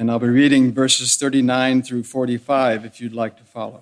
And I'll be reading verses 39 through 45 if you'd like to follow.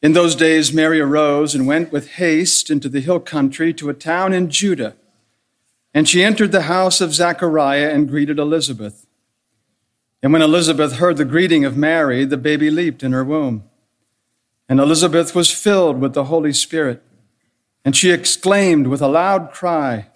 In those days, Mary arose and went with haste into the hill country to a town in Judah. And she entered the house of Zechariah and greeted Elizabeth. And when Elizabeth heard the greeting of Mary, the baby leaped in her womb. And Elizabeth was filled with the Holy Spirit. And she exclaimed with a loud cry,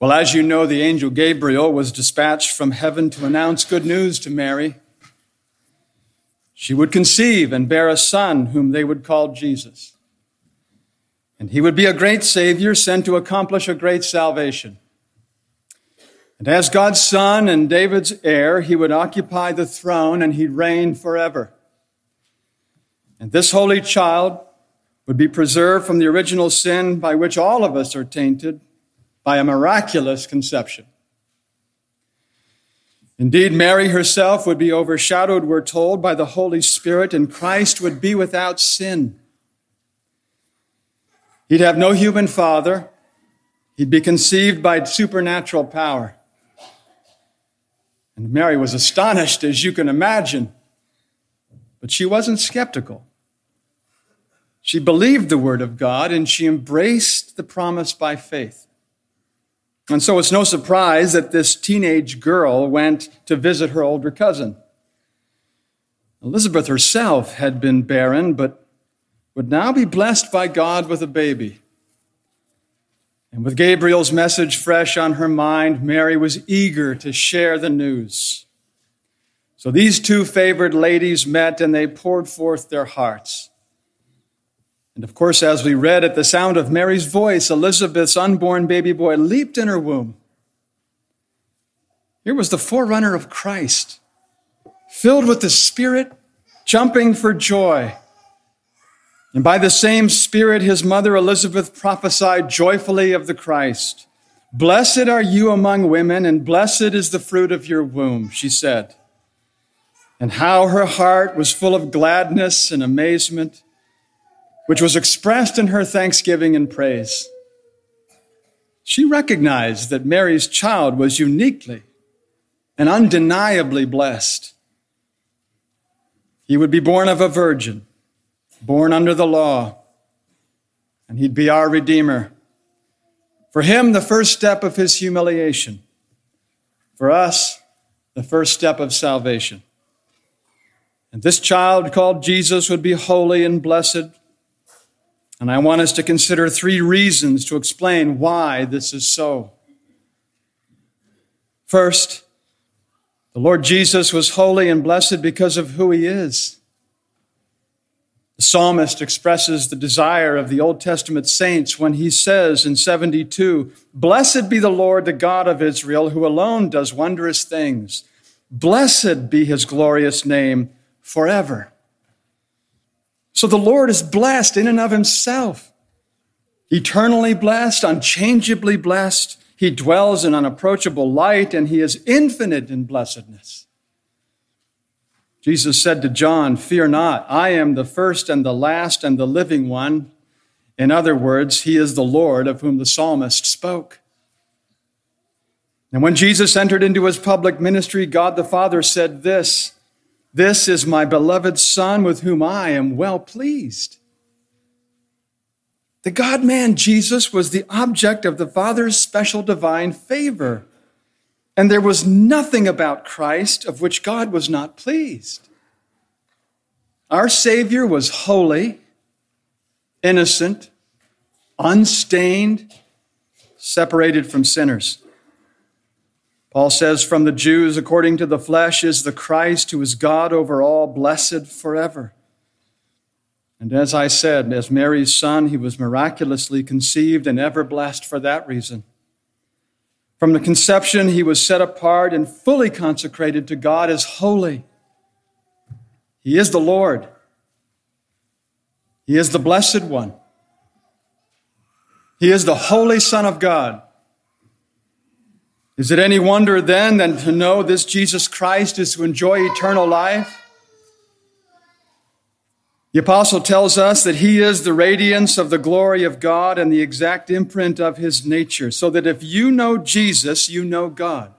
Well, as you know, the angel Gabriel was dispatched from heaven to announce good news to Mary. She would conceive and bear a son whom they would call Jesus. And he would be a great Savior sent to accomplish a great salvation. And as God's son and David's heir, he would occupy the throne and he'd reign forever. And this holy child would be preserved from the original sin by which all of us are tainted by a miraculous conception. Indeed, Mary herself would be overshadowed, we're told, by the Holy Spirit, and Christ would be without sin. He'd have no human father. He'd be conceived by supernatural power. And Mary was astonished, as you can imagine. But she wasn't skeptical. She believed the word of God and she embraced the promise by faith. And so it's no surprise that this teenage girl went to visit her older cousin. Elizabeth herself had been barren, but would now be blessed by God with a baby. And with Gabriel's message fresh on her mind, Mary was eager to share the news. So these two favored ladies met and they poured forth their hearts. And of course, as we read, at the sound of Mary's voice, Elizabeth's unborn baby boy leaped in her womb. Here was the forerunner of Christ, filled with the Spirit, jumping for joy. And by the same Spirit, his mother Elizabeth prophesied joyfully of the Christ. Blessed are you among women, and blessed is the fruit of your womb, she said. And how her heart was full of gladness and amazement which was expressed in her thanksgiving and praise. She recognized that Mary's child was uniquely and undeniably blessed. He would be born of a virgin, born under the law, and he'd be our Redeemer. For him, the first step of his humiliation. For us, the first step of salvation. And this child called Jesus would be holy and blessed and I want us to consider three reasons to explain why this is so. First, the Lord Jesus was holy and blessed because of who he is. The psalmist expresses the desire of the Old Testament saints when he says in 72, Blessed be the Lord, the God of Israel, who alone does wondrous things. Blessed be his glorious name forever. So the Lord is blessed in and of himself. Eternally blessed, unchangeably blessed. He dwells in unapproachable light and he is infinite in blessedness. Jesus said to John, Fear not, I am the first and the last and the living one. In other words, he is the Lord of whom the psalmist spoke. And when Jesus entered into his public ministry, God the Father said this this is my beloved Son with whom I am well pleased. The God man Jesus was the object of the Father's special divine favor. And there was nothing about Christ of which God was not pleased. Our Savior was holy, innocent, unstained, separated from sinners. Paul says, From the Jews, according to the flesh, is the Christ who is God over all, blessed forever. And as I said, as Mary's son, he was miraculously conceived and ever blessed for that reason. From the conception, he was set apart and fully consecrated to God as holy. He is the Lord. He is the Blessed One. He is the Holy Son of God. Is it any wonder then that to know this Jesus Christ is to enjoy eternal life? The apostle tells us that he is the radiance of the glory of God and the exact imprint of his nature, so that if you know Jesus, you know God.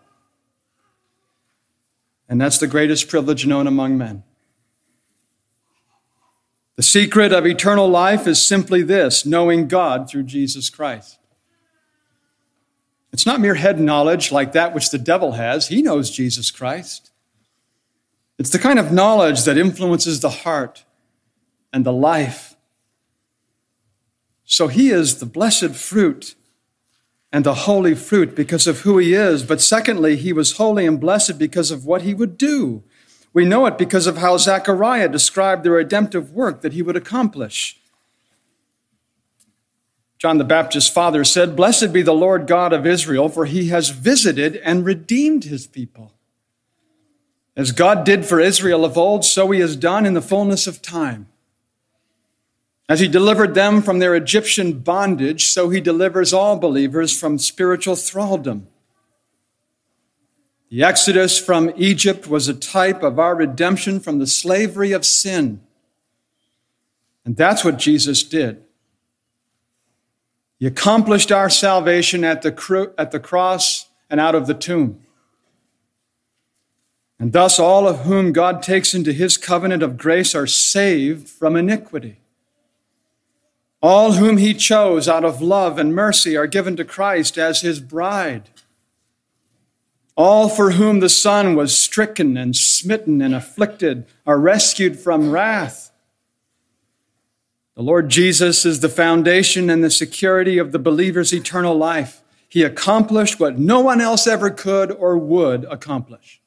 And that's the greatest privilege known among men. The secret of eternal life is simply this knowing God through Jesus Christ. It's not mere head knowledge like that which the devil has. He knows Jesus Christ. It's the kind of knowledge that influences the heart and the life. So he is the blessed fruit and the holy fruit because of who he is. But secondly, he was holy and blessed because of what he would do. We know it because of how Zechariah described the redemptive work that he would accomplish. John the Baptist's father said, Blessed be the Lord God of Israel, for he has visited and redeemed his people. As God did for Israel of old, so he has done in the fullness of time. As he delivered them from their Egyptian bondage, so he delivers all believers from spiritual thraldom. The exodus from Egypt was a type of our redemption from the slavery of sin. And that's what Jesus did. He accomplished our salvation at the, cru- at the cross and out of the tomb. And thus, all of whom God takes into his covenant of grace are saved from iniquity. All whom he chose out of love and mercy are given to Christ as his bride. All for whom the Son was stricken and smitten and afflicted are rescued from wrath. The Lord Jesus is the foundation and the security of the believer's eternal life. He accomplished what no one else ever could or would accomplish.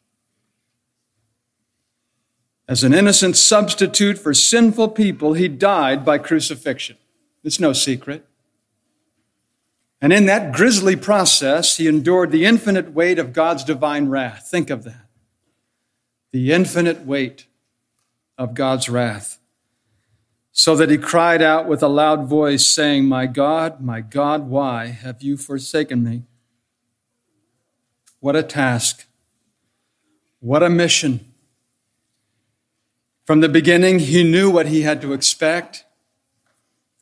As an innocent substitute for sinful people, he died by crucifixion. It's no secret. And in that grisly process, he endured the infinite weight of God's divine wrath. Think of that. The infinite weight of God's wrath so that he cried out with a loud voice, saying, My God, my God, why have you forsaken me? What a task! What a mission! From the beginning, he knew what he had to expect,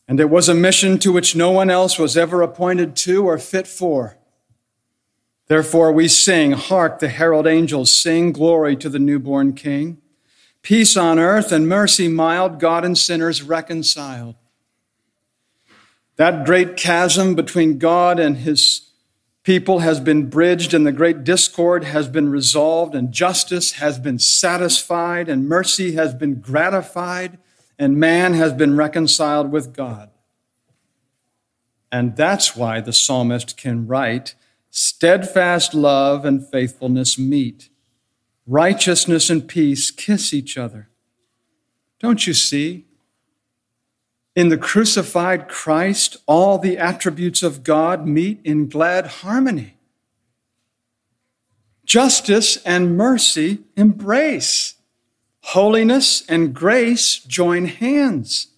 and it was a mission to which no one else was ever appointed to or fit for. Therefore, we sing, Hark, the herald angels sing, Glory to the newborn King. Peace on earth and mercy mild, God and sinners reconciled. That great chasm between God and his people has been bridged, and the great discord has been resolved, and justice has been satisfied, and mercy has been gratified, and man has been reconciled with God. And that's why the psalmist can write, Steadfast love and faithfulness meet righteousness and peace kiss each other. Don't you see? In the crucified Christ, all the attributes of God meet in glad harmony. Justice and mercy embrace. Holiness and grace join hands.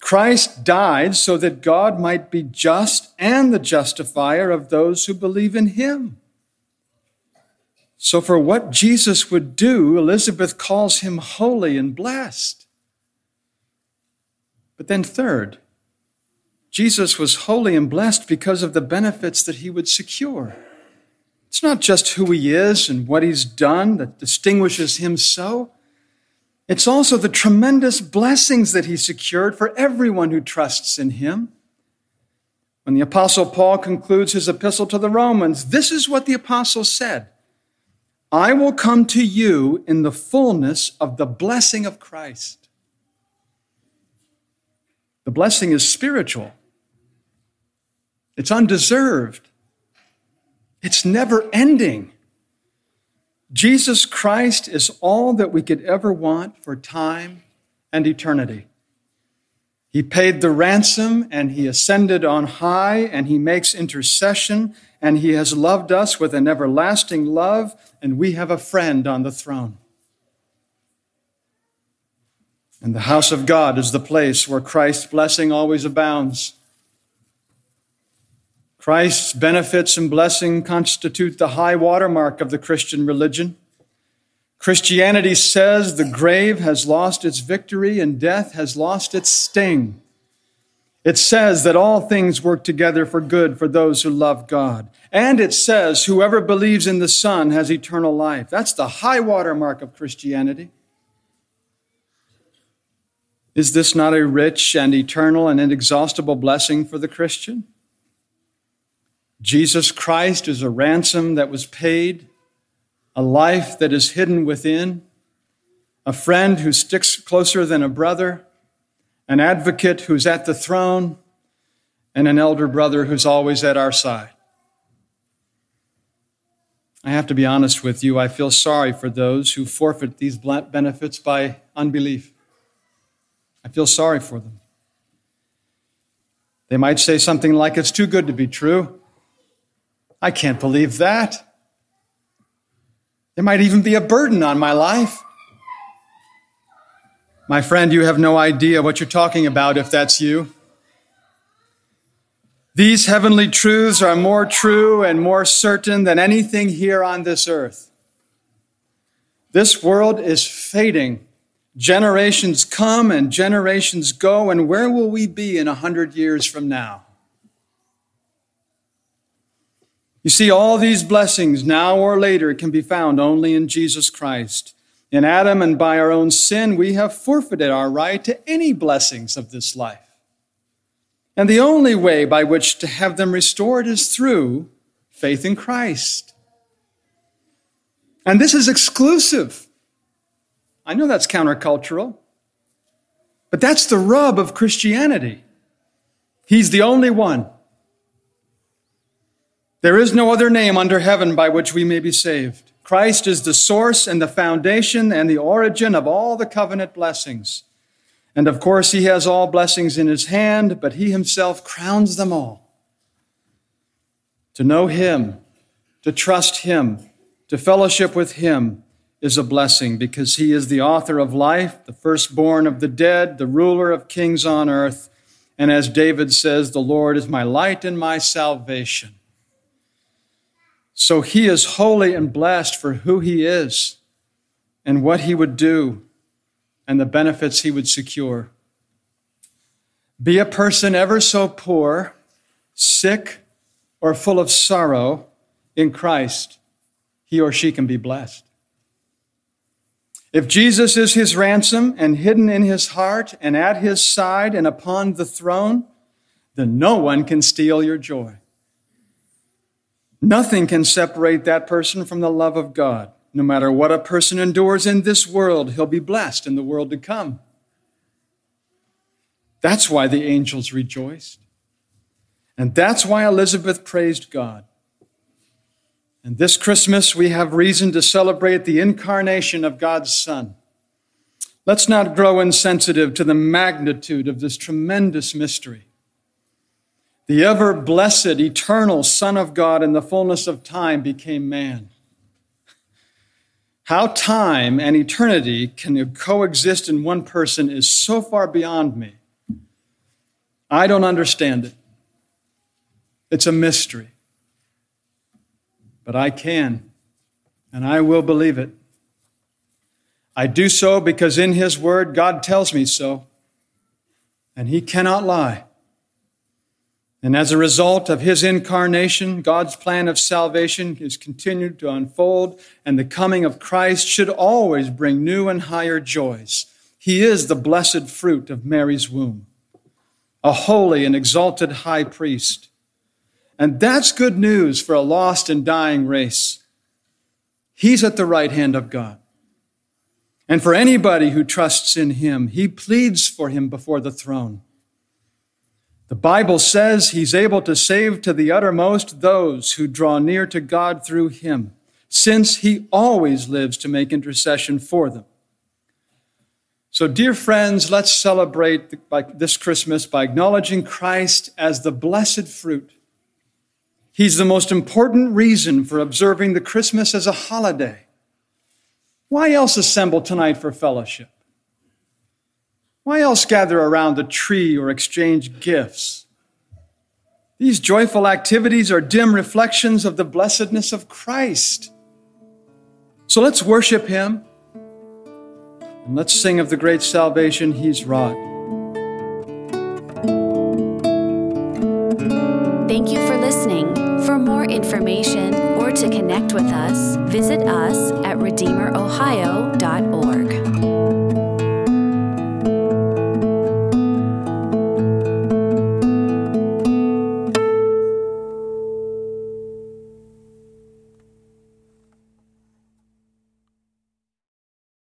Christ died so that God might be just and the justifier of those who believe in him. So, for what Jesus would do, Elizabeth calls him holy and blessed. But then, third, Jesus was holy and blessed because of the benefits that he would secure. It's not just who he is and what he's done that distinguishes him so. It's also the tremendous blessings that he secured for everyone who trusts in him. When the Apostle Paul concludes his epistle to the Romans, this is what the Apostle said I will come to you in the fullness of the blessing of Christ. The blessing is spiritual. It's undeserved. It's never ending. Jesus Christ is all that we could ever want for time and eternity. He paid the ransom and he ascended on high and he makes intercession and he has loved us with an everlasting love and we have a friend on the throne. And the house of God is the place where Christ's blessing always abounds. Christ's benefits and blessing constitute the high watermark of the Christian religion. Christianity says the grave has lost its victory and death has lost its sting. It says that all things work together for good for those who love God. And it says whoever believes in the Son has eternal life. That's the high watermark of Christianity. Is this not a rich and eternal and inexhaustible blessing for the Christian? Jesus Christ is a ransom that was paid, a life that is hidden within, a friend who sticks closer than a brother, an advocate who's at the throne, and an elder brother who's always at our side. I have to be honest with you, I feel sorry for those who forfeit these benefits by unbelief. I feel sorry for them. They might say something like, It's too good to be true. I can't believe that. There might even be a burden on my life. My friend, you have no idea what you're talking about if that's you. These heavenly truths are more true and more certain than anything here on this earth. This world is fading. Generations come and generations go, and where will we be in a hundred years from now? You see, all these blessings, now or later, can be found only in Jesus Christ. In Adam and by our own sin, we have forfeited our right to any blessings of this life. And the only way by which to have them restored is through faith in Christ. And this is exclusive. I know that's countercultural, but that's the rub of Christianity. He's the only one. There is no other name under heaven by which we may be saved. Christ is the source and the foundation and the origin of all the covenant blessings. And of course, he has all blessings in his hand, but he himself crowns them all. To know him, to trust him, to fellowship with him is a blessing because he is the author of life, the firstborn of the dead, the ruler of kings on earth. And as David says, the Lord is my light and my salvation. So he is holy and blessed for who he is and what he would do and the benefits he would secure. Be a person ever so poor, sick, or full of sorrow in Christ, he or she can be blessed. If Jesus is his ransom and hidden in his heart and at his side and upon the throne, then no one can steal your joy. Nothing can separate that person from the love of God. No matter what a person endures in this world, he'll be blessed in the world to come. That's why the angels rejoiced. And that's why Elizabeth praised God. And this Christmas, we have reason to celebrate the incarnation of God's Son. Let's not grow insensitive to the magnitude of this tremendous mystery. The ever blessed, eternal Son of God in the fullness of time became man. How time and eternity can coexist in one person is so far beyond me. I don't understand it. It's a mystery. But I can, and I will believe it. I do so because in His Word, God tells me so, and He cannot lie. And as a result of his incarnation, God's plan of salvation is continued to unfold, and the coming of Christ should always bring new and higher joys. He is the blessed fruit of Mary's womb, a holy and exalted high priest. And that's good news for a lost and dying race. He's at the right hand of God. And for anybody who trusts in him, he pleads for him before the throne. The Bible says he's able to save to the uttermost those who draw near to God through him, since he always lives to make intercession for them. So, dear friends, let's celebrate this Christmas by acknowledging Christ as the blessed fruit. He's the most important reason for observing the Christmas as a holiday. Why else assemble tonight for fellowship? Why else gather around the tree or exchange gifts? These joyful activities are dim reflections of the blessedness of Christ. So let's worship Him and let's sing of the great salvation He's wrought. Thank you for listening. For more information or to connect with us, visit us at RedeemerOhio.org.